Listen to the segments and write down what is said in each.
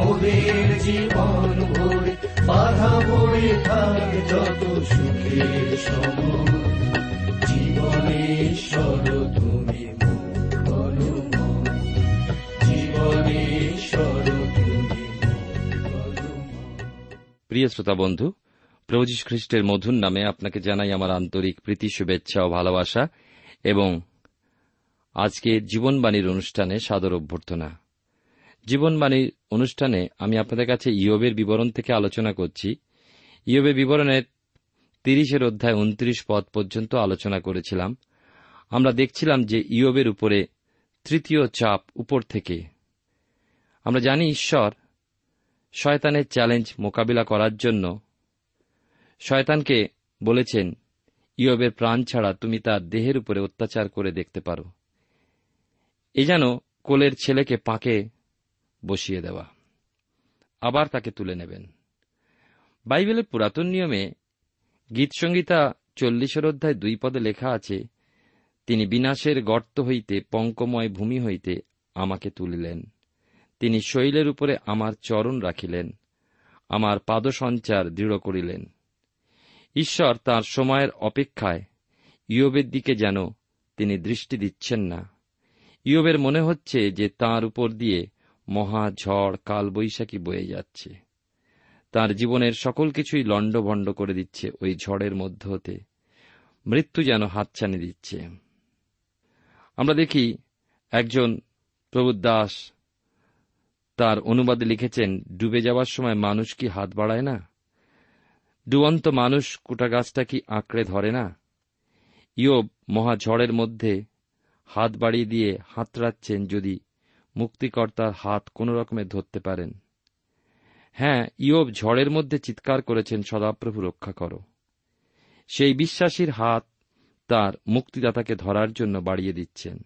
মোদের জীবন ভরে, বাধা পড়ে থাকে যত সুখের সময়। তুমি প্রিয় শ্রোতা বন্ধু, প্রভু যীশু খ্রিস্টের মধুর নামে আপনাকে জানাই আমার আন্তরিক প্রীতি, শুভেচ্ছা ও ভালোবাসা এবং আজকে জীবনবাণীর অনুষ্ঠানে সাদর অভ্যর্থনা। জীবনবাণীর অনুষ্ঠানে আমি আপনাদের কাছে ইয়বের বিবরণ থেকে আলোচনা করছি। ইয়বের বিবরণের তিরিশের অধ্যায় উনত্রিশ পদ পর্যন্ত আলোচনা করেছিলাম। আমরা দেখছিলাম যে ইয়বের উপরে তৃতীয় চাপ উপর থেকে। আমরা জানি ঈশ্বর শয়তানের চ্যালেঞ্জ মোকাবিলা করার জন্য শয়তানকে বলেছেন, ইয়বের প্রাণ ছাড়া তুমি তার দেহের উপরে অত্যাচার করে দেখতে পারো। এ যেন কোলের ছেলেকে পাকে বসিয়ে দেওয়া। আবার তাকে তুলে নেবেন। বাইবেলের পুরাতন নিয়মে গীতসংগীতা চল্লিশের অধ্যায় দুই পদে লেখা আছে, তিনি বিনাশের গর্ত হইতে পঙ্কময় ভূমি হইতে আমাকে তুলিলেন। তিনি শৈলের উপরে আমার চরণ রাখিলেন, আমার পাদসঞ্চার দৃঢ় করিলেন। ঈশ্বর তার সময়ের অপেক্ষায় ইয়বের দিকে যেন তিনি দৃষ্টি দিচ্ছেন না। ইয়বের মনে হচ্ছে যে তার উপর দিয়ে মহা ঝড় কালবৈশাখী বয়ে যাচ্ছে। তার জীবনের সকল কিছুই লণ্ডভণ্ড করে দিচ্ছে ওই ঝড়ের মধ্য হতে। মৃত্যু যেন হাতছানি দিচ্ছে। আমরা দেখি একজন প্রভু দাস তার অনুবাদে লিখেছেন, ডুবে যাওয়ার সময় মানুষ কি হাত বাড়ায় না? ডুবন্ত মানুষ কুটা গাছটা কি আঁকড়ে ধরে না? ইয়োব মহাঝড়ের মধ্যে হাত বাড়িয়ে দিয়ে হাতড়াচ্ছেন যদি মুক্তিকর্তার হাত কোন রকমে ধরতে পারেন। হ্যাঁ ইয়োব ঝড়ের মধ্যে চিৎকার করেছেন, সদাপ্রভু রক্ষা করো। সেই বিশ্বাসীর হাত তার মুক্তিদাতাকে ধরার জন্য বাড়িয়ে দিচ্ছেন।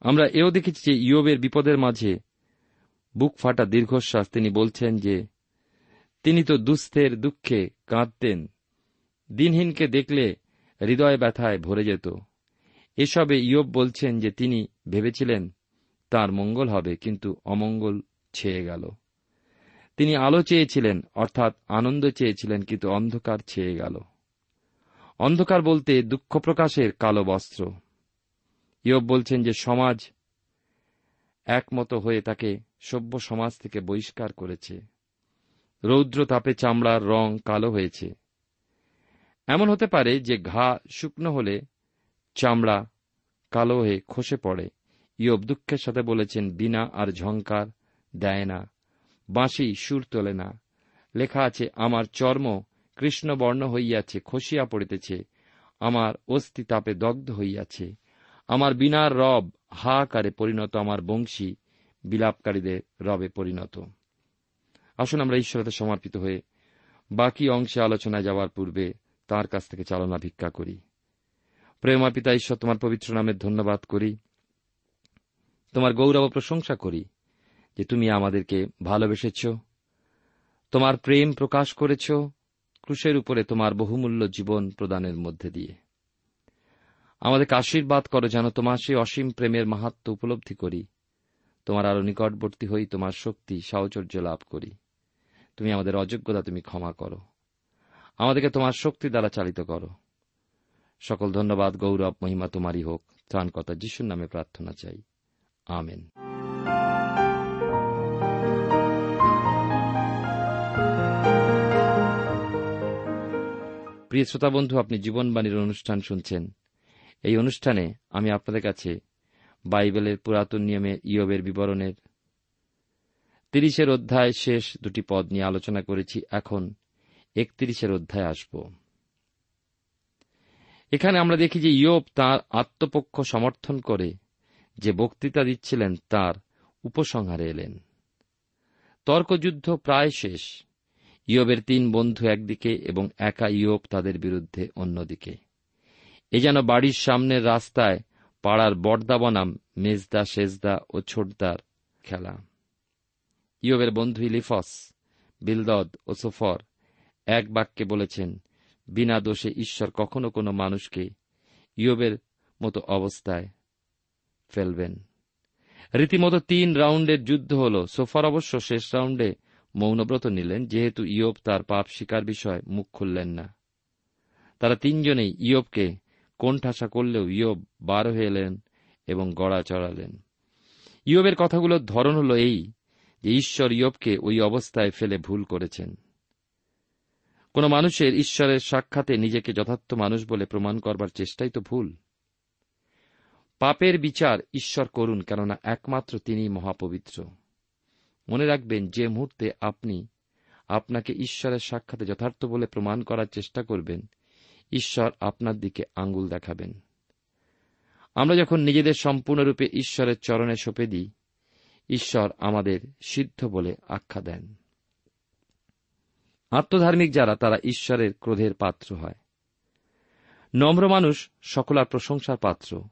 আমরা এও দেখেছি যে ইয়বের বিপদের মাঝে বুক ফাটা দীর্ঘশ্বাস তিনি বলছেন যে, তিনি তো দুস্থের দুঃখে কাঁদতেন, দিনহীনকে দেখলে হৃদয় ব্যথায় ভরে যেত। এসবে ইয়ব বলছেন যে তিনি ভেবেছিলেন তার মঙ্গল হবে, কিন্তু অমঙ্গল ছেয়ে গেল। তিনি আলো চেয়েছিলেন, অর্থাৎ আনন্দ চেয়েছিলেন, কিন্তু অন্ধকার ছেয়ে গেল। অন্ধকার বলতে দুঃখ প্রকাশের কালো বস্ত্র। ইয়ব বলছেন যে সমাজ একমত হয়ে তাকে সভ্য সমাজ থেকে বহিষ্কার করেছে। রৌদ্র তাপে চামড়ার রং কালো হয়েছে। এমন হতে পারে যে ঘা শুকনো হলে চামড়া কালো হয়ে খসে পড়ে। ইয়ব দুঃখের সাথে বলেছেন, বিনা আর ঝঙ্কার দেয় না। বাঁশি সুর তোলে না। লেখা আছে, আমার চর্ম কৃষ্ণবর্ণ হইয়াছে, খসিয়া পড়িতেছে। আমার অস্থি তাপে দগ্ধ হইয়াছে। আমার বিনার রব হাকারে পরিণত আমার বংশী, বিলাপকারীদের রবে পরিণত। আসুন আমরা ঈশ্বরতে সমর্পিত হয়ে বাকি অংশে আলোচনায় যাওয়ার পূর্বে তার কাছ থেকে চালনা ভিক্ষা করি। প্রেমা পিতা ঈশ্বর, তোমার পবিত্র নামের ধন্যবাদ করি। তোমার গৌরব প্রশংসা করি যে তুমি আমাদেরকে ভালোবেসেছ, তোমার প্রেম প্রকাশ করেছ, ক্রুশের উপরে তোমার বহুমূল্য জীবন প্রদানের মধ্যে দিয়ে। আমাদেরকে আশীর্বাদ করো যেন তোমার সেই অসীম প্রেমের মাহাত্ম উপলব্ধি করি। তোমার আরও নিকটবর্তী হই, তোমার শক্তি, সাহচর্য লাভ করি। তুমি আমাদের অযোগ্যতা তুমি ক্ষমা করো। আমাদেরকে তোমার শক্তি দ্বারা চালিত করো। সকল ধন্যবাদ, গৌরব, মহিমা তোমারই হোক। ত্রাণকর্তা যিশুর নামে প্রার্থনা চাই। আমেন। প্রিয় শ্রোতা বন্ধু, আপনি জীবনবাণীর অনুষ্ঠান শুনছেন। এই অনুষ্ঠানে আমি আপনাদের কাছে বাইবেলের পুরাতন নিয়মে ইয়বের বিবরণের তিরিশের অধ্যায় শেষ দুটি পদ নিয়ে আলোচনা করেছি। এখন একত্রিশের অধ্যায় আসব। এখানে আমরা দেখি যে ইয়ব তার আত্মপক্ষ সমর্থন করে যে বক্তৃতা দিচ্ছিলেন, তার উপসংহারে এলেন। তর্কযুদ্ধ প্রায় শেষ। ইয়বের তিন বন্ধু একদিকে এবং একা ইয়ব তাদের বিরুদ্ধে অন্যদিকে। এ যেন বাড়ির সামনের রাস্তায় পাড়ার বর্দা বনাম, মেজদা, সেজদা ও ছোটদার খেলা। ইয়বের বন্ধু ইলিফস, বিলদদ ও সোফর এক বাক্যে বলেছেন বিনা দোষে ঈশ্বর কখনো কোনো মানুষকে ইয়বের মতো অবস্থায় ফেলবেন। রীতিমতো তিন রাউন্ডের যুদ্ধ হল। সোফার অবশ্য শেষ রাউন্ডে মৌনব্রত নিলেন, যেহেতু ইয়ব তার পাপ শিকার বিষয় মুখ খুললেন না। তারা তিনজনেই ইয়বকে কোণঠাসা করলেও ইয়ব বার হয়ে এলেন এবং গড়া চড়ালেন। ইয়বের কথাগুলোর ধরন হল এই, যে ঈশ্বর ইয়বকে ওই অবস্থায় ফেলে ভুল করেছেন। কোন মানুষের ঈশ্বরের সাক্ষাতে নিজেকে যথার্থ মানুষ বলে প্রমাণ করবার চেষ্টাই তো ভুল। পাপের বিচার ঈশ্বর করুন, কেননা একমাত্র তিনি মহাপবিত্র। মনে রাখবেন, যে মুহূর্তে আপনি আপনাকে ঈশ্বরের সাক্ষাতে যথার্থ বলে প্রমাণ করার চেষ্টা করবেন, ঈশ্বর আপনার দিকে আঙ্গুল দেখাবেন। আমরা যখন নিজেদের সম্পূর্ণরূপে ঈশ্বরের চরণে সঁপে দিই, ঈশ্বর আমাদের সিদ্ধ বলে আখ্যা দেন। আত্মধার্মিক যারা, তারা ঈশ্বরের ক্রোধের পাত্র হয়। নম্র মানুষ সকলার প্রশংসার পাত্র।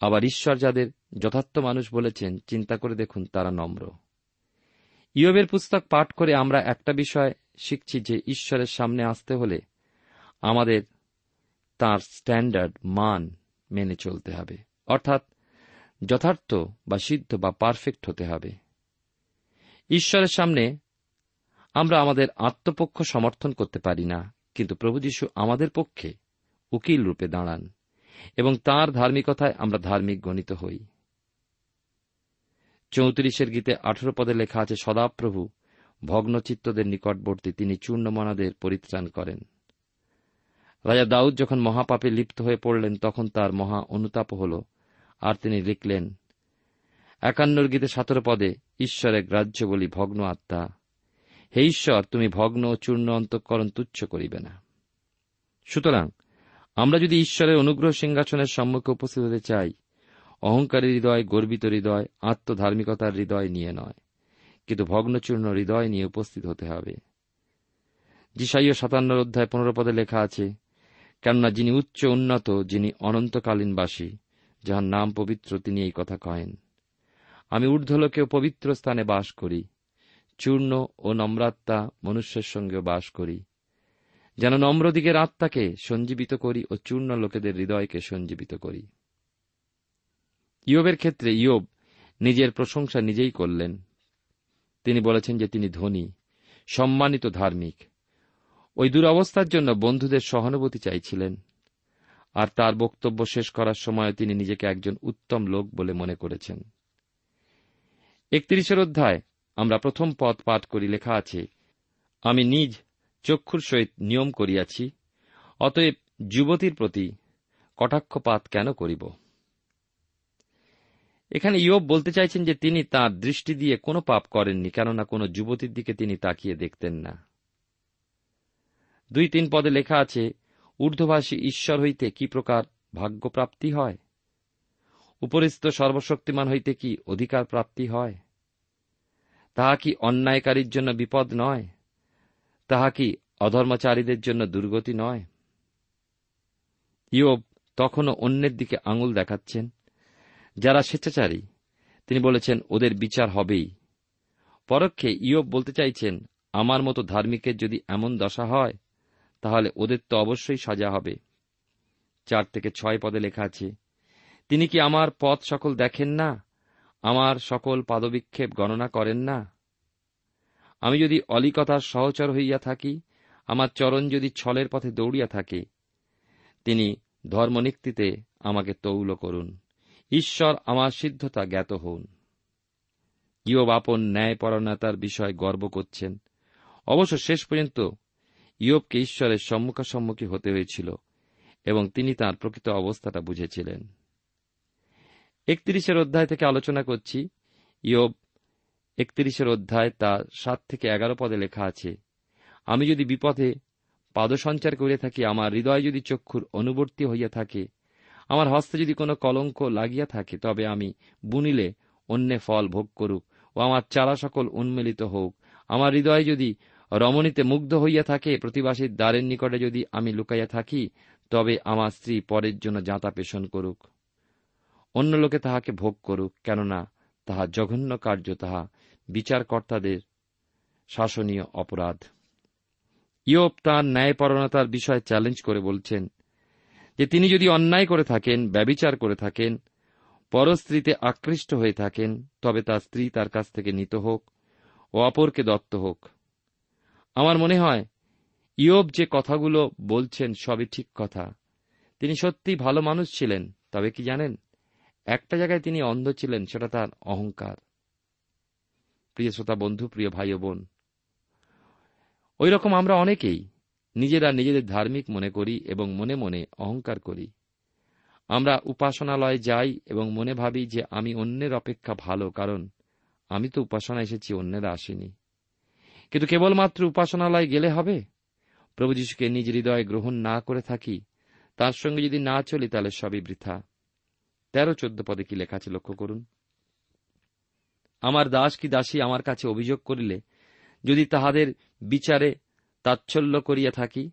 আবার ঈশ্বর যাদের যথার্থ মানুষ বলেছেন, চিন্তা করে দেখুন তারা নম্র। ইয়বের পুস্তক পাঠ করে আমরা একটা বিষয় শিখছি যে ঈশ্বরের সামনে আসতে হলে আমাদের তার স্ট্যান্ডার্ড মান মেনে চলতে হবে। অর্থাৎ যথার্থ বা সিদ্ধ বা পারফেক্ট হতে হবে। ঈশ্বরের সামনে আমরা আমাদের আত্মপক্ষ সমর্থন করতে পারি না, কিন্তু প্রভু যীশু আমাদের পক্ষে উকিল রূপে দাঁড়ান, এবং তার ধার্মিকতায় আমরা ধার্মিক গণিত হই। চৌত্রিশের গীতে আঠেরো পদে লেখা আছে, সদাপ্রভু, ভগ্নচিত্তদের নিকটবর্তী, তিনি চূর্ণমনাদের পরিত্রাণ করেন। রাজা দাউদ যখন মহাপাপে লিপ্ত হয়ে পড়লেন, তখন তার মহা অনুতাপ হল, আর তিনি লিখলেন, একান্নর গীতে সতেরো পদে ঈশ্বরের গ্রাহ্য বলি ভগ্ন আত্মা হে ঈশ্বর, তুমি ভগ্ন ও চূর্ণ অন্তঃকরণ তুচ্ছ করিবে না। সুতরাং, আমরা যদি ঈশ্বরের অনুগ্রহ সিংহাসনের সম্মুখে উপস্থিত হতে চাই, অহংকারী হৃদয়, গর্বিত হৃদয়, আত্মধার্মিকতার হৃদয় নিয়ে নয়, কিন্তু ভগ্নচূর্ণ হৃদয় নিয়ে উপস্থিত হতে হবে। জিসাইয় সাতান্নর অধ্যায় পনেরো পদে লেখা আছে, কেননা যিনি উচ্চ উন্নত, যিনি অনন্তকালীনবাসী যাহার নাম পবিত্র তিনি এই কথা কহেন, আমি ঊর্ধ্বলোকেও পবিত্র স্থানে বাস করি চূর্ণ ও নম্রাত্মা মনুষ্যের সঙ্গে বাস করি। যেন নম্রদিগের আত্মাকে সঞ্জীবিত করি ও চূর্ণ লোকেদের হৃদয়কে সঞ্জীবিত করি। ইয়বের ক্ষেত্রে ইয়ব নিজের প্রশংসা নিজেই করলেন। তিনি বলেছেন যে তিনি ধনী, সম্মানিত ধার্মিক। ওই দুরবস্থার জন্য বন্ধুদের সহানুভূতি চাইছিলেন। আর তার বক্তব্য শেষ করার সময় তিনি নিজেকে একজন উত্তম লোক বলে মনে করেছেন। একত্রিশের অধ্যায় আমরা প্রথম পদ পাঠ করি, লেখা আছে, আমি নিজ চক্ষুর সহিত নিয়ম করিয়াছি, অতএব যুবতীর প্রতি কটাক্ষপাত কেন করিব? এখানে ইয়ব বলতে চাইছেন যে তিনি তার দৃষ্টি দিয়ে কোনো পাপ করেননি, কেননা কোনো যুবতীর দিকে তিনি তাকিয়ে দেখতেন না। দুই তিন পদে লেখা আছে ঊর্ধ্বভাষী ঈশ্বর হইতে কি প্রকার ভাগ্যপ্রাপ্তি হয়? উপরিস্থ সর্বশক্তিমান হইতে কি অধিকার প্রাপ্তি হয়? তাহা কি অন্যায়কারীর জন্য বিপদ নয়? তাহা কি অধর্মচারীদের জন্য দুর্গতি নয়? ইয়োব তখনও অন্যের দিকে আঙুল দেখাচ্ছেন। যারা স্বেচ্ছাচারী, তিনি বলেছেন, ওদের বিচার হবেই। পরোক্ষে ইয়োব বলতে চাইছেন, আমার মতো ধার্মিকের যদি এমন দশা হয়, তাহলে ওদের তো অবশ্যই সাজা হবে। চার থেকে ছয় পদে লেখা আছে, তিনি কি আমার পথ সকল দেখেন না? আমার সকল পাদবিক্ষেপ গণনা করেন না? আমি যদি অলিকতার সহচর হইয়া থাকি, আমার চরণ যদি ছলের পথে দৌড়িয়া থাকে, তিনি ধর্মনিক্তিতে আমাকে তৌল করুন। ঈশ্বর আমার সিদ্ধতা জ্ঞাত হন। ইয়ব আপন ন্যায়পরণতার বিষয় গর্ব করছেন। অবশ্য শেষ পর্যন্ত ইয়বকে ঈশ্বরের সম্মুখাসম্মুখী হতে হয়েছিল এবং তিনি তার প্রকৃত অবস্থাটা বুঝেছিলেন। একত্রিশের অধ্যায় থেকে আলোচনা করছি। ইয়ব একত্রিশের অধ্যায়, তার সাত থেকে এগারো পদে লেখা আছে, আমি যদি বিপথে পাদসঞ্চার করিয়া থাকি, আমার হৃদয় যদি চক্ষুর অনুবর্তী হইয়া থাকে, আমার হস্তে যদি কোনো কলঙ্ক লাগিয়া থাকে, তবে আমি বুনিলে অন্যে ফল ভোগ করুক ও আমার চারা সকল উন্মিলিত হোক। আমার হৃদয় যদি রমণীতে মুগ্ধ হইয়া থাকে, প্রতিবাসীর দ্বারের নিকটে যদি আমি লুকাইয়া থাকি, তবে আমার স্ত্রী পরের জন্য যাঁতা পেশন করুক। অন্য লোকে তাহাকে ভোগ করুক, কেননা তাহা জঘন্য কার্য, তাহা বিচারকর্তাদের শাসনীয় অপরাধ। ইয়োপ তাঁর ন্যায়পরণতার বিষয়ে চ্যালেঞ্জ করে বলছেন যে, তিনি যদি অন্যায় করে থাকেন, ব্যবিচার করে থাকেন, পরস্ত্রীতে আকৃষ্ট হয়ে থাকেন, তবে তার স্ত্রী তার কাছ থেকে নিত হোক ও অপরকে দত্ত হোক। আমার মনে হয় ইয়োব যে কথাগুলো বলছেন সবই ঠিক কথা। তিনি সত্যি ভালো মানুষ ছিলেন, তবে কি জানেন? একটা জায়গায় তিনি অন্ধ ছিলেন, সেটা তার অহংকার। প্রিয় শ্রোতা, বন্ধু, প্রিয় ভাই ও বোন, ওই রকম আমরা অনেকেই নিজেরা নিজেদের ধার্মিক মনে করি এবং মনে মনে অহংকার করি। আমরা উপাসনালয়ে যাই এবং মনে ভাবি যে আমি অন্যের অপেক্ষা ভালো, কারণ আমি তো উপাসনা এসেছি, অন্যেরা আসেনি। কিন্তু কেবলমাত্র উপাসনালয় গেলে হবে? প্রভু যীশুকে নিজ হৃদয়ে গ্রহণ না করে থাকি, তার সঙ্গে যদি না চলি, তাহলে সবই বৃথা। তেরো চোদ্দ পদে কি লেখা আছে লক্ষ্য করুন। আমার দাস কি দাসী আমার কাছে অভিযোগ করিলে, যদি তাহাদের বিচারে তাচ্ছল্য করিয়া থাকি,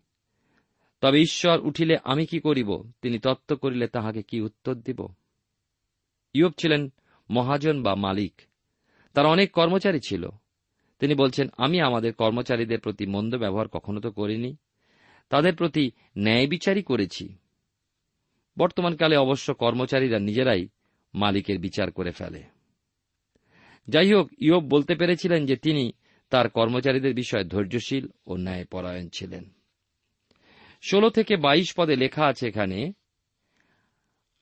তবে ঈশ্বর উঠিলে আমি কি করিব, তিনি তত্ত্ব করিলে তাহাকে কি উত্তর দিব? ইয়ব ছিলেন মহাজন বা মালিক, তার অনেক কর্মচারী ছিল। তিনি বলছেন, আমি আমাদের কর্মচারীদের প্রতি মন্দ ব্যবহার কখনো তো করিনি, তাদের প্রতি ন্যায় বিচারই করেছি। বর্তমানকালে অবশ্য কর্মচারীরা নিজেরাই মালিকের বিচার করে ফেলে। যাই হোক ইয়ব বলতে পেরেছিলেন যে তিনি তার কর্মচারীদের বিষয়ে ধৈর্যশীল ও ন্যায়পরায়ণ ছিলেন। ষোলো থেকে বাইশ পদে লেখা আছে এখানে,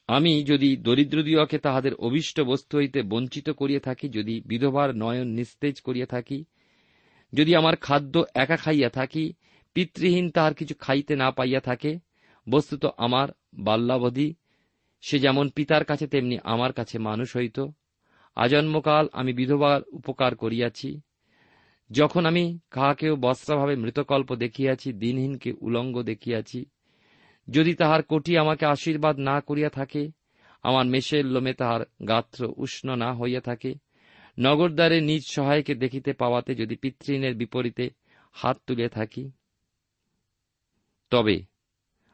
আমি যদি দরিদ্রদিওকে তাহাদের অভিষ্ট বস্তু হইতে বঞ্চিত করিয়া থাকি, যদি বিধবার নয়ন নিস্তেজ করিয়া থাকি, যদি আমার খাদ্য একা খাইয়া থাকি, পিতৃহীন তাহার কিছু খাইতে না পাইয়া থাকে বস্তুত আমার বাল্যাবধি, সে যেমন পিতার কাছে, তেমনি আমার কাছে মানুষ হইত। আজন্মকাল আমি বিধবার উপকার করিয়াছি। যখন আমি কাহাকেও বস্ত্রাভাবে মৃতকল্প দেখিয়াছি, দিনহীনকে উলঙ্গ দেখিয়াছি। যদি তাহার কোটি আমাকে আশীর্বাদ না করিয়া থাকে, আমার মেষের লোমে তাহার গাত্র উষ্ণ না হইয়া থাকে। নগরদ্বারে নিজ সহায়কে দেখিতে পাওয়াতে যদি পিতৃণের বিপরীতে হাত তুলে থাকি, তবে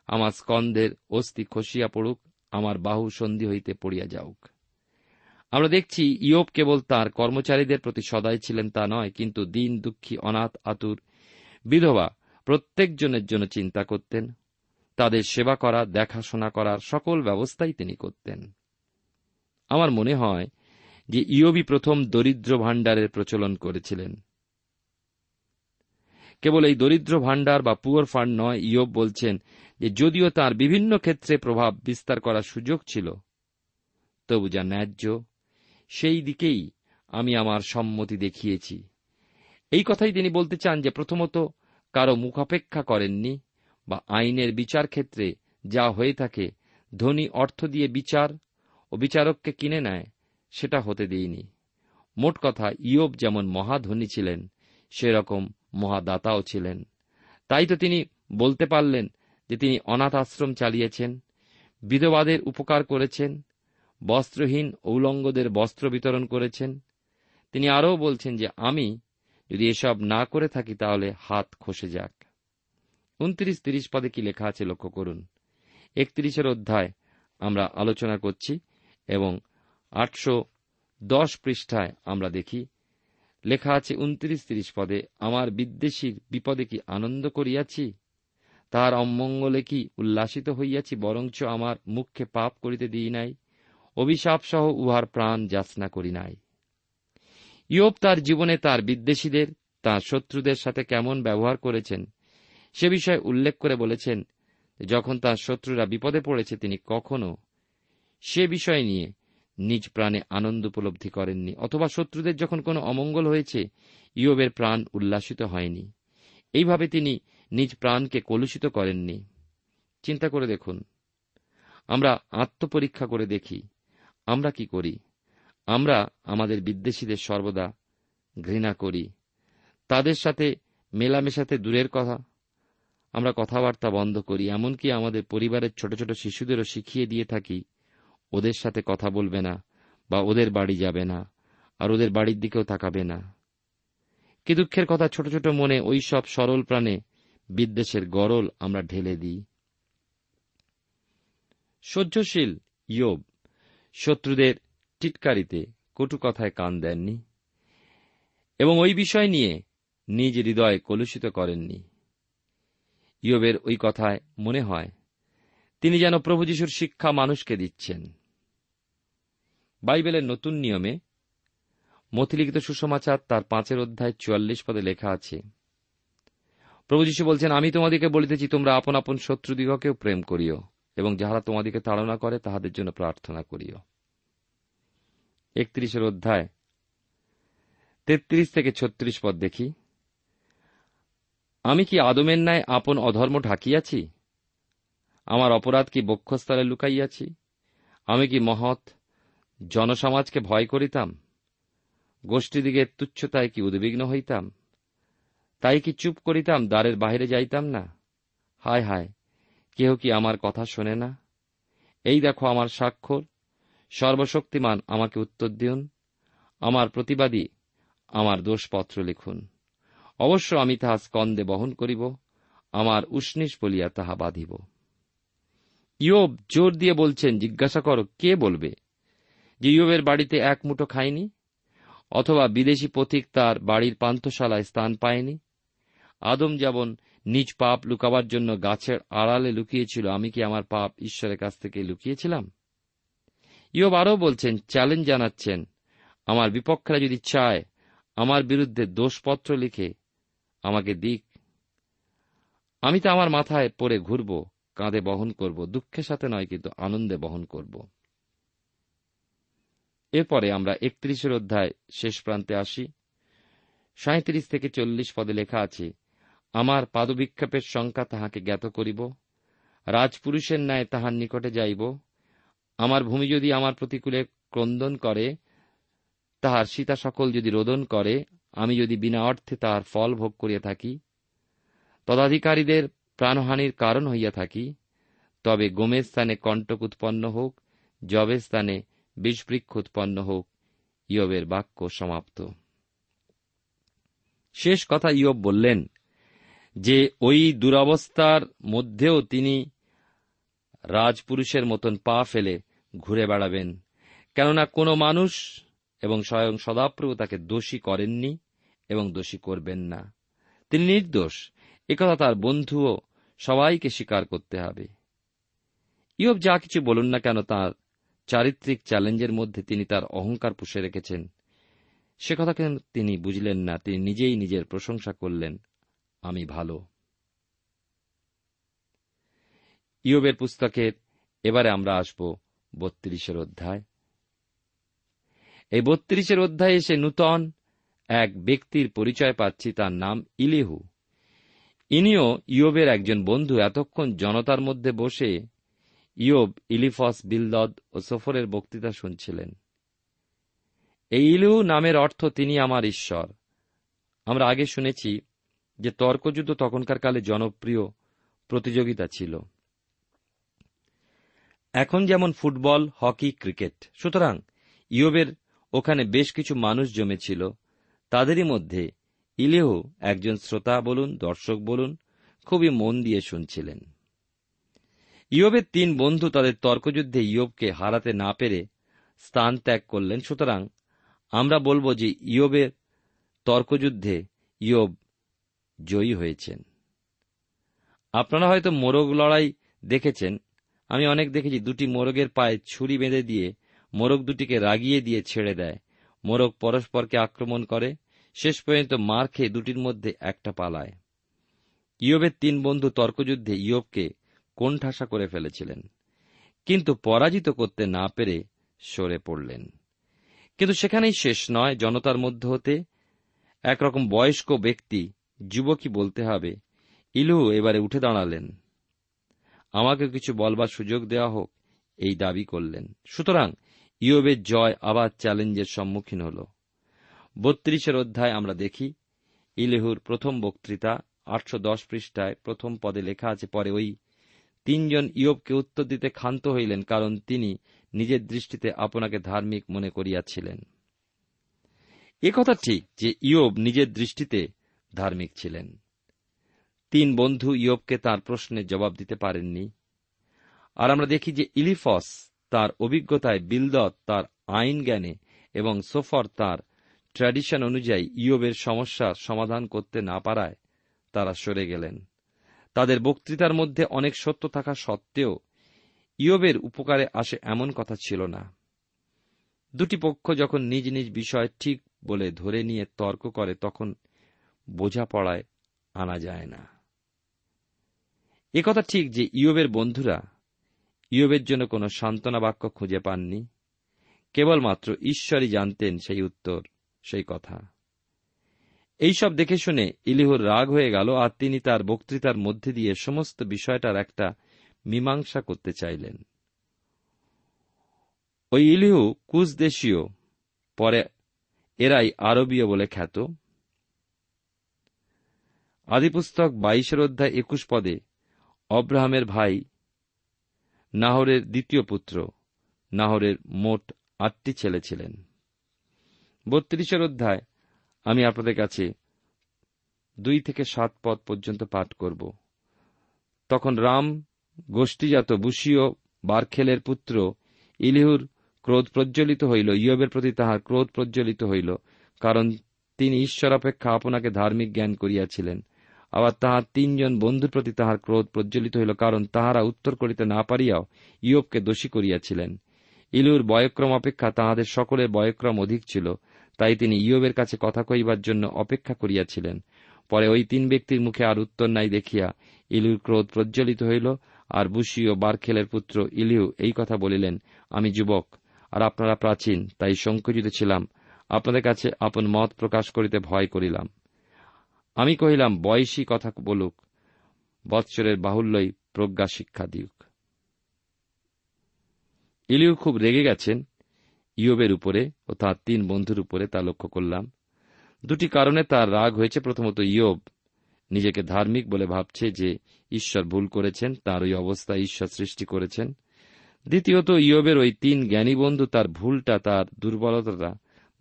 আমার স্কন্ধের অস্থি খসিয়া পড়ুক, আমার বাহু সন্ধি হইতে পড়িয়া যাউক। আমরা দেখছি ইয়োব কেবল তার কর্মচারীদের প্রতি সদাই ছিলেন তা নয়, কিন্তু দিন দুঃখী, অনাথ, আতুর, বিধবা প্রত্যেকজনের জন্য চিন্তা করতেন। তাদের সেবা করা, দেখাশোনা করার সকল ব্যবস্থাই তিনি করতেন। আমার মনে হয় যে ইয়বি প্রথম দরিদ্র ভাণ্ডারের প্রচলন করেছিলেন। কেবল এই দরিদ্র ভাণ্ডার বা পুয়ার ফান্ড নয়, ইয়ব বলছেন যে যদিও তার বিভিন্ন ক্ষেত্রে প্রভাব বিস্তার করার সুযোগ ছিল। তবু যা ন্যায্য। সেই দিকেই আমি আমার সম্মতি দেখিয়েছি। এই কথাই তিনি বলতে চান যে প্রথমত কারও মুখাপেক্ষা করেননি বা আইনের বিচার ক্ষেত্রে যা হয়ে থাকে ধনী অর্থ দিয়ে বিচার ও বিচারককে কিনে নেয় সেটা হতে দিইনি মোট কথা, ইয়ব যেমন মহাধনী ছিলেন, সেরকম মহাদাতাও ছিলেন। তাই তো তিনি বলতে পারলেন যে তিনি অনাথ আশ্রম চালিয়েছেন, বিধবাদের উপকার করেছেন, বস্ত্রহীন ঔলঙ্গদের বস্ত্র বিতরণ করেছেন। তিনি আরও বলছেন যে আমি যদি এসব না করে থাকি তাহলে হাত খসে যাক। উনত্রিশ তিরিশ পদে কি লেখা আছে লক্ষ্য করুন। একত্রিশের অধ্যায় আমরা আলোচনা করছি এবং আটশো দশ পৃষ্ঠায় আমরা দেখি লেখা আছে উনত্রিশ তিরিশ পদে, আমার বিদ্বেষীর বিপদে কি আনন্দ করিয়াছি? তাহার অমঙ্গলে কি উল্লাসিত হইয়াছি? বরঞ্চ আমার মুখকে পাপ করিতে দিই নাই, অভিশাপ সহ উহার প্রাণ যাচনা করি নাই। ইয়োব তার জীবনে তার বিদ্বেষীদের, তার শত্রুদের সাথে কেমন ব্যবহার করেছেন, সে বিষয়ে উল্লেখ করে বলেছেন, যখন তার শত্রুরা বিপদে পড়েছে, তিনি কখনো সে বিষয় নিয়ে নিজ প্রাণে আনন্দ উপলব্ধি করেননি, অথবা শত্রুদের যখন কোনো অমঙ্গল হয়েছে, ইয়বের প্রাণ উল্লাসিত হয়নি। এইভাবে তিনি নিজ প্রাণকে কলুষিত করেননি। চিন্তা করে দেখুন, আমরা আত্মপরীক্ষা করে দেখি, আমরা কি করি? আমরা আমাদের বিদ্বেষীদের সর্বদা ঘৃণা করি। তাদের সাথে মেলামেশাতে দূরের কথা, আমরা কথাবার্তা বন্ধ করি, এমনকি আমাদের পরিবারের ছোট ছোট শিশুদেরও শিখিয়ে দিয়ে থাকি ওদের সাথে কথা বলবে না বা ওদের বাড়ি যাবে না আর ওদের বাড়ির দিকেও তাকাবে না। কি দুঃখের কথা, ছোট ছোট মনে ওই সব সরল প্রাণে বিদ্বেষের গরল আমরা ঢেলে দিই। সহ্যশীল ইয়োব শত্রুদের টিটকারিতে কটু কথায় কান দেননি এবং ওই বিষয় নিয়ে নিজ হৃদয় কলুষিত করেননি। ইয়োবের ওই কথায় মনে হয় তিনি যেন প্রভু যিশুর শিক্ষা মানুষকে দিচ্ছেন। বাইবেলের নতুন নিয়মে মথিলিখিত সুসমাচার তার পাঁচের অধ্যায় চুয়াল্লিশ পদে লেখা আছে। প্রভু যীশু বলছেন, আমি তোমাদিকে বলিতেছি, তোমরা আপন আপন শত্রুদিগকেও প্রেম করিও এবং যাহারা তোমাদিকে তাড়না করে, তাহাদের জন্য প্রার্থনা করিও। একত্রিশের অধ্যায়, তেত্রিশ থেকে ছত্রিশ পদ দেখি। আমি কি আদমের ন্যায় আপন অধর্ম ঢাকিয়াছি? আমার অপরাধ কি বক্ষস্থলে লুকাইয়াছি? আমি কি মহৎ জনসমাজকে ভয় করিতাম। গোষ্ঠীদিগের তুচ্ছতায় কি উদ্বিগ্ন হইতাম? তাই কি চুপ করিতাম, দ্বারের বাহিরে যাইতাম না? হায় হায়, কেহ কি আমার কথা শোনে না? এই দেখো আমার স্বাক্ষর। সর্বশক্তিমান আমাকে উত্তর দিন আমার প্রতিবাদী আমার দোষপত্র লিখুন। অবশ্য আমি তাহা স্কন্দে বহন করিব, আমার উষ্ণিস বলিয়া তাহা বাঁধিব। ইয়োব জোর দিয়ে বলছেন, জিজ্ঞাসা করো, কে বলবে? যে ইয়োবের বাড়িতে এক মুঠো খায়নি, অথবা বিদেশি পথিক তার বাড়ির পান্থশালায় স্থান পায়নি। আদম যেমন নিজ পাপ লুকাবার জন্য গাছের আড়ালে লুকিয়েছিল, আমি কি আমার পাপ ঈশ্বরের কাছ থেকে লুকিয়েছিলাম? ইয়োব আরও বলছেন, চ্যালেঞ্জ জানাচ্ছেন, আমার বিপক্ষরা যদি চায়, আমার বিরুদ্ধে দোষপত্র লিখে আমাকে দিক। আমি তো আমার মাথায় পড়ে ঘুরব, কাঁধে বহন করব, দুঃখের সাথে নয়, কিন্তু আনন্দে বহন করব। এরপরে আমরা একত্রিশের অধ্যায় শেষ প্রান্তে আসি। সাঁত্রিশ থেকে চল্লিশ পদে লেখা আছে, আমার পাদবিক্ষেপের সংখ্যা তাহাকে জ্ঞাত করিব। রাজপুরুষের ন্যায় তাহার নিকটে যাইব। আমার ভূমি যদি আমার প্রতিকূলে ক্রন্দন করে, তাহার সীতা সকল যদি রোদন করে, আমি যদি বিনা অর্থে তাহার ফল ভোগ করিয়া থাকি, তদাধিকারীদের প্রাণহানির কারণ হইয়া থাকি, তবে গোমের স্থানে কণ্টক উৎপন্ন হোক জবের স্থানে বিষবৃক্ষ উৎপন্ন হোক, ইয়বের বাক্য সমাপ্ত। শেষ কথা ইয়ব বললেন যে, ওই দুরবস্থার মধ্যেও তিনি রাজপুরুষের মতন পা ফেলে ঘুরে বেড়াবেন, কেননা কোনো মানুষ এবং স্বয়ং সদাপ্রভু তাকে দোষী করেননি এবং দোষী করবেন না। তিনি নির্দোষ একথা তার বন্ধুও সবাইকে স্বীকার করতে হবে। ইয়ব যা কিছু বলুন না কেন তার চারিত্রিক চ্যালেঞ্জের মধ্যে তিনি তার অহংকার পুষে রেখেছেন। সে কথা তিনি বুঝলেন না, তিনি নিজেই নিজের প্রশংসা করলেন, আমি ভালো। ইয়বের পুস্তকের এবারে আমরা আসব বত্রিশের অধ্যায়। এই বত্রিশের অধ্যায়ে এসে নূতন এক ব্যক্তির পরিচয় পাচ্ছি, তার নাম ইলিহু। ইনিও ইয়বের একজন বন্ধু। এতক্ষণ জনতার মধ্যে বসে ইয়ব ইলিফস বিলদদ ও সফরের বক্তৃতা শুনছিলেন। এই ইলিহু নামের অর্থ তিনি আমার ঈশ্বর। আমরা আগে শুনেছি যে তর্কযুদ্ধ তখনকার কালে জনপ্রিয় প্রতিযোগিতা ছিল। এখন যেমন ফুটবল, হকি, ক্রিকেট। সুতরাং ইয়বের ওখানে বেশ কিছু মানুষ জমেছিল। তাদেরই মধ্যে ইলেহ একজন শ্রোতা বলুন, দর্শক বলুন, খুবই মন দিয়ে শুনছিলেন। ইয়বের তিন বন্ধু তাদের তর্কযুদ্ধে ইয়বকে হারাতে না পেরে স্থান ত্যাগ করলেন। সুতরাং আমরা বলব যে ইয়বের তর্কযুদ্ধে ইয়ব জয়ী হয়েছেন। আপনারা হয়তো মোরগ লড়াই দেখেছেন। আমি অনেক দেখেছি, দুটি মোরগের পায়ে ছুরি বেঁধে দিয়ে মোরগ দুটিকে রাগিয়ে দিয়ে ছেড়ে দেয়। মোরগ পরস্পরকে আক্রমণ করে, শেষ পর্যন্ত মার খেয়ে দুটির মধ্যে একটা পালায়। ইয়বের তিন বন্ধু তর্কযুদ্ধে ইয়বকে কোণঠাসা করে ফেলেছিলেন। কিন্তু পরাজিত করতে না পেরে সরে পড়লেন। কিন্তু সেখানেই শেষ নয়, জনতার মধ্য হতে একরকম বয়স্ক ব্যক্তি যুবকই বলতে হবে, ইলু, এবারে উঠে দাঁড়ালেন। আমাকে কিছু বলবার সুযোগ দেওয়া হোক, এই দাবি করলেন। সুতরাং ইয়বের জয় আবার চ্যালেঞ্জের সম্মুখীন হল। বত্রিশের অধ্যায় আমরা দেখি, ইলেহুর প্রথম বক্তৃতা, আটশো দশ পৃষ্ঠায় প্রথম পদে লেখা আছে, পরে ওই তিনজন ইয়বকে উত্তর দিতে ক্ষান্ত হইলেন, কারণ তিনি নিজের দৃষ্টিতে আপনাকে ধার্মিক মনে করিয়াছিলেন। কথা ঠিক যে ইয়ব নিজের দৃষ্টিতে ধার্মিক ছিলেন। তিন বন্ধু ইয়বকে তার প্রশ্নের জবাব দিতে পারেননি। আর আমরা দেখি যে ইলিফস তার অভিজ্ঞতায় বিলদত তার আইন জ্ঞানে এবং সোফর তার ট্র্যাডিশন অনুযায়ী ইয়বের সমস্যা সমাধান করতে না পারায় তারা সরে গেলেন। তাদের বক্তৃতার মধ্যে অনেক সত্য থাকা সত্ত্বেও ইয়বের উপকারে আসে এমন কথা ছিল না। দুটি পক্ষ যখন নিজ নিজ বিষয় ঠিক বলে ধরে নিয়ে তর্ক করে, তখন বোঝাপড়ায় আনা যায় না। কথা ঠিক যে ইয়বের বন্ধুরা ইয়বের জন্য কোনো সান্ত্বনা বাক্য খুঁজে পাননি। কেবলমাত্র ঈশ্বরই জানতেন সেই উত্তর, সেই কথা। এইসব দেখে শুনে ইলিহুর রাগ হয়ে গেল আর তিনি তার বক্তৃতার মধ্যে দিয়ে সমস্ত বিষয়টার একটা মীমাংসা করতে চাইলেন। ওই ইলিহু কুশদেশীয়, পরে এরাই আরবীয় বলে খ্যাত। আদিপুস্তক বাইশের অধ্যায় একুশ পদে অব্রাহামের ভাই নাহরের দ্বিতীয় পুত্র, নাহরের মোট আটটি ছেলে ছিলেন। বত্রিশের অধ্যায় আমি আপনাদের কাছে দুই থেকে সাত পদ পর্যন্ত পাঠ করব। তখন রাম, গোষ্ঠীজাত বুশীয় বারখেলের পুত্র ইলিহুর ক্রোধ প্রজ্বলিত হইল, ইয়বের প্রতি তাহার ক্রোধ প্রজ্বলিত হইল, কারণ তিনি ঈশ্বর অপেক্ষা আপনাকে ধার্মিক জ্ঞান করিয়াছিলেন। আবার তাহার তিনজন বন্ধুর প্রতি তাহার ক্রোধ প্রজ্বলিত হইল, কারণ তাহারা উত্তর করিতে না পারিয়াও ইয়বকে দোষী করিয়াছিলেন। ইলুর বয়ক্রম অপেক্ষা তাহাদের সকলের বয়ক্রম অধিক ছিল। তাই তিনি ইয়বের কাছে কথা কইবার জন্য অপেক্ষা করিয়াছিলেন। পরে ওই তিন ব্যক্তির মুখে আর উত্তর নাই দেখিয়া ইলুর ক্রোধ প্রজ্বলিত হইল, আর বুশি ও বারখেলের পুত্র ইলিউ এই কথা বলিলেন, আমি যুবক, আর আপনারা প্রাচীন, তাই সংকুচিত ছিলাম। আপনাদের কাছে আপন মত প্রকাশ করিতে ভয় করিলাম। আমি কহিলাম, বয়সী কথা বলুক, বৎসরের বাহুল্যই প্রজ্ঞা শিক্ষা দিউক। ইলিউ খুব রেগে গেছেন ইয়বের উপরে ও তার তিন বন্ধুর উপরে তা লক্ষ্য করলাম। দুটি কারণে তার রাগ হয়েছে। প্রথমত, ইয়ব নিজেকে ধার্মিক বলে ভাবছে যে ঈশ্বর ভুল করেছেন, তার ওই অবস্থা ঈশ্বর সৃষ্টি করেছেন। দ্বিতীয়ত, ইয়বের ওই তিন জ্ঞানী বন্ধু তার ভুলটা, তার দুর্বলতাটা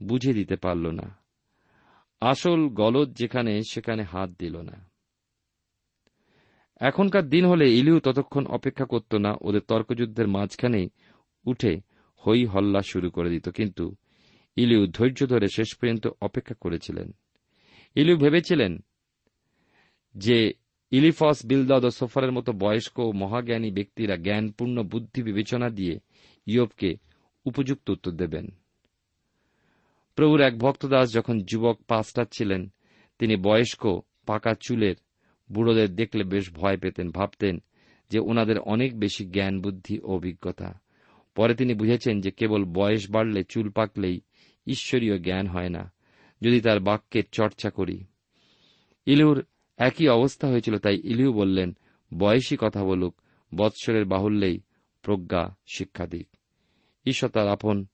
বুঝে দিতে পারল না। আসল গলদ যেখানে, সেখানে হাত দিল না। এখনকার দিন হলে ইলিউ ততক্ষণ অপেক্ষা করত না। ওদের তর্কযুদ্ধের মাঝখানে উঠে হই হল্লা শুরু করে দিত, কিন্তু ইলিউ ধৈর্য ধরে শেষ পর্যন্ত অপেক্ষা করেছিলেন। ইলিউ ভেবেছিলেন যে ইলিফস বিলদদ ও সোফারের মতো বয়স্ক ও মহাজ্ঞানী ব্যক্তিরা জ্ঞানপূর্ণ বুদ্ধি বিবেচনা দিয়ে ইয়বকে উপযুক্ত উত্তর দেবেন। প্রভুর এক ভক্তদাস যখন যুবক পাস্টার ছিলেন, তিনি বয়স্ক, পাকা চুলের বুড়োদের দেখলে বেশ ভয় পেতেন, ভাবতেন যে ওনাদের অনেক বেশি জ্ঞান বুদ্ধি ও অভিজ্ঞতা। পরে তিনি বুঝেছেন যে কেবল বয়স বাড়লে চুল পাকলেই ঈশ্বরীয় জ্ঞান হয় না, যদি তার বাক্যের চর্চা করি। ইলুর একই অবস্থা হয়েছিল, তাই ইলিউ বললেন, বয়সী কথা বলুক, বৎসরের বাহুল্যেই প্রজ্ঞা শিক্ষা দিক ঈশ্বর তার আপন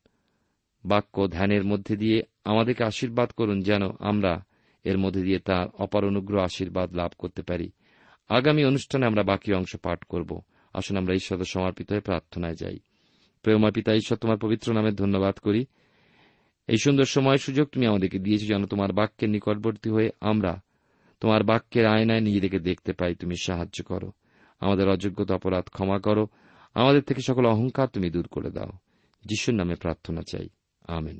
বাক্য ধ্যানের মধ্যে দিয়ে আমাদেরকে আশীর্বাদ করুন যেন আমরা এর মধ্যে দিয়ে তার অপার অনুগ্রহ আশীর্বাদ লাভ করতে পারি। আগামী অনুষ্ঠানে আমরা বাকি অংশ পাঠ করব। আসুন আমরা ঈশ্বর সমর্পিত হয়ে প্রার্থনায় যাই। প্রেমা পিতা ঈশ্বর তোমার পবিত্র নামে ধন্যবাদ করি। এই সুন্দর সময় সুযোগ তুমি আমাদেরকে দিয়েছি যেন তোমার বাক্যের নিকটবর্তী হয়ে আমরা তোমার বাক্যের আয়নায় নিজেদেরকে দেখতে পাই। তুমি সাহায্য করো। আমাদের অযোগ্যতা অপরাধ ক্ষমা করো। আমাদের থেকে সকল অহংকার তুমি দূর করে দাও। যিশুর নামে প্রার্থনা চাই। আমেন।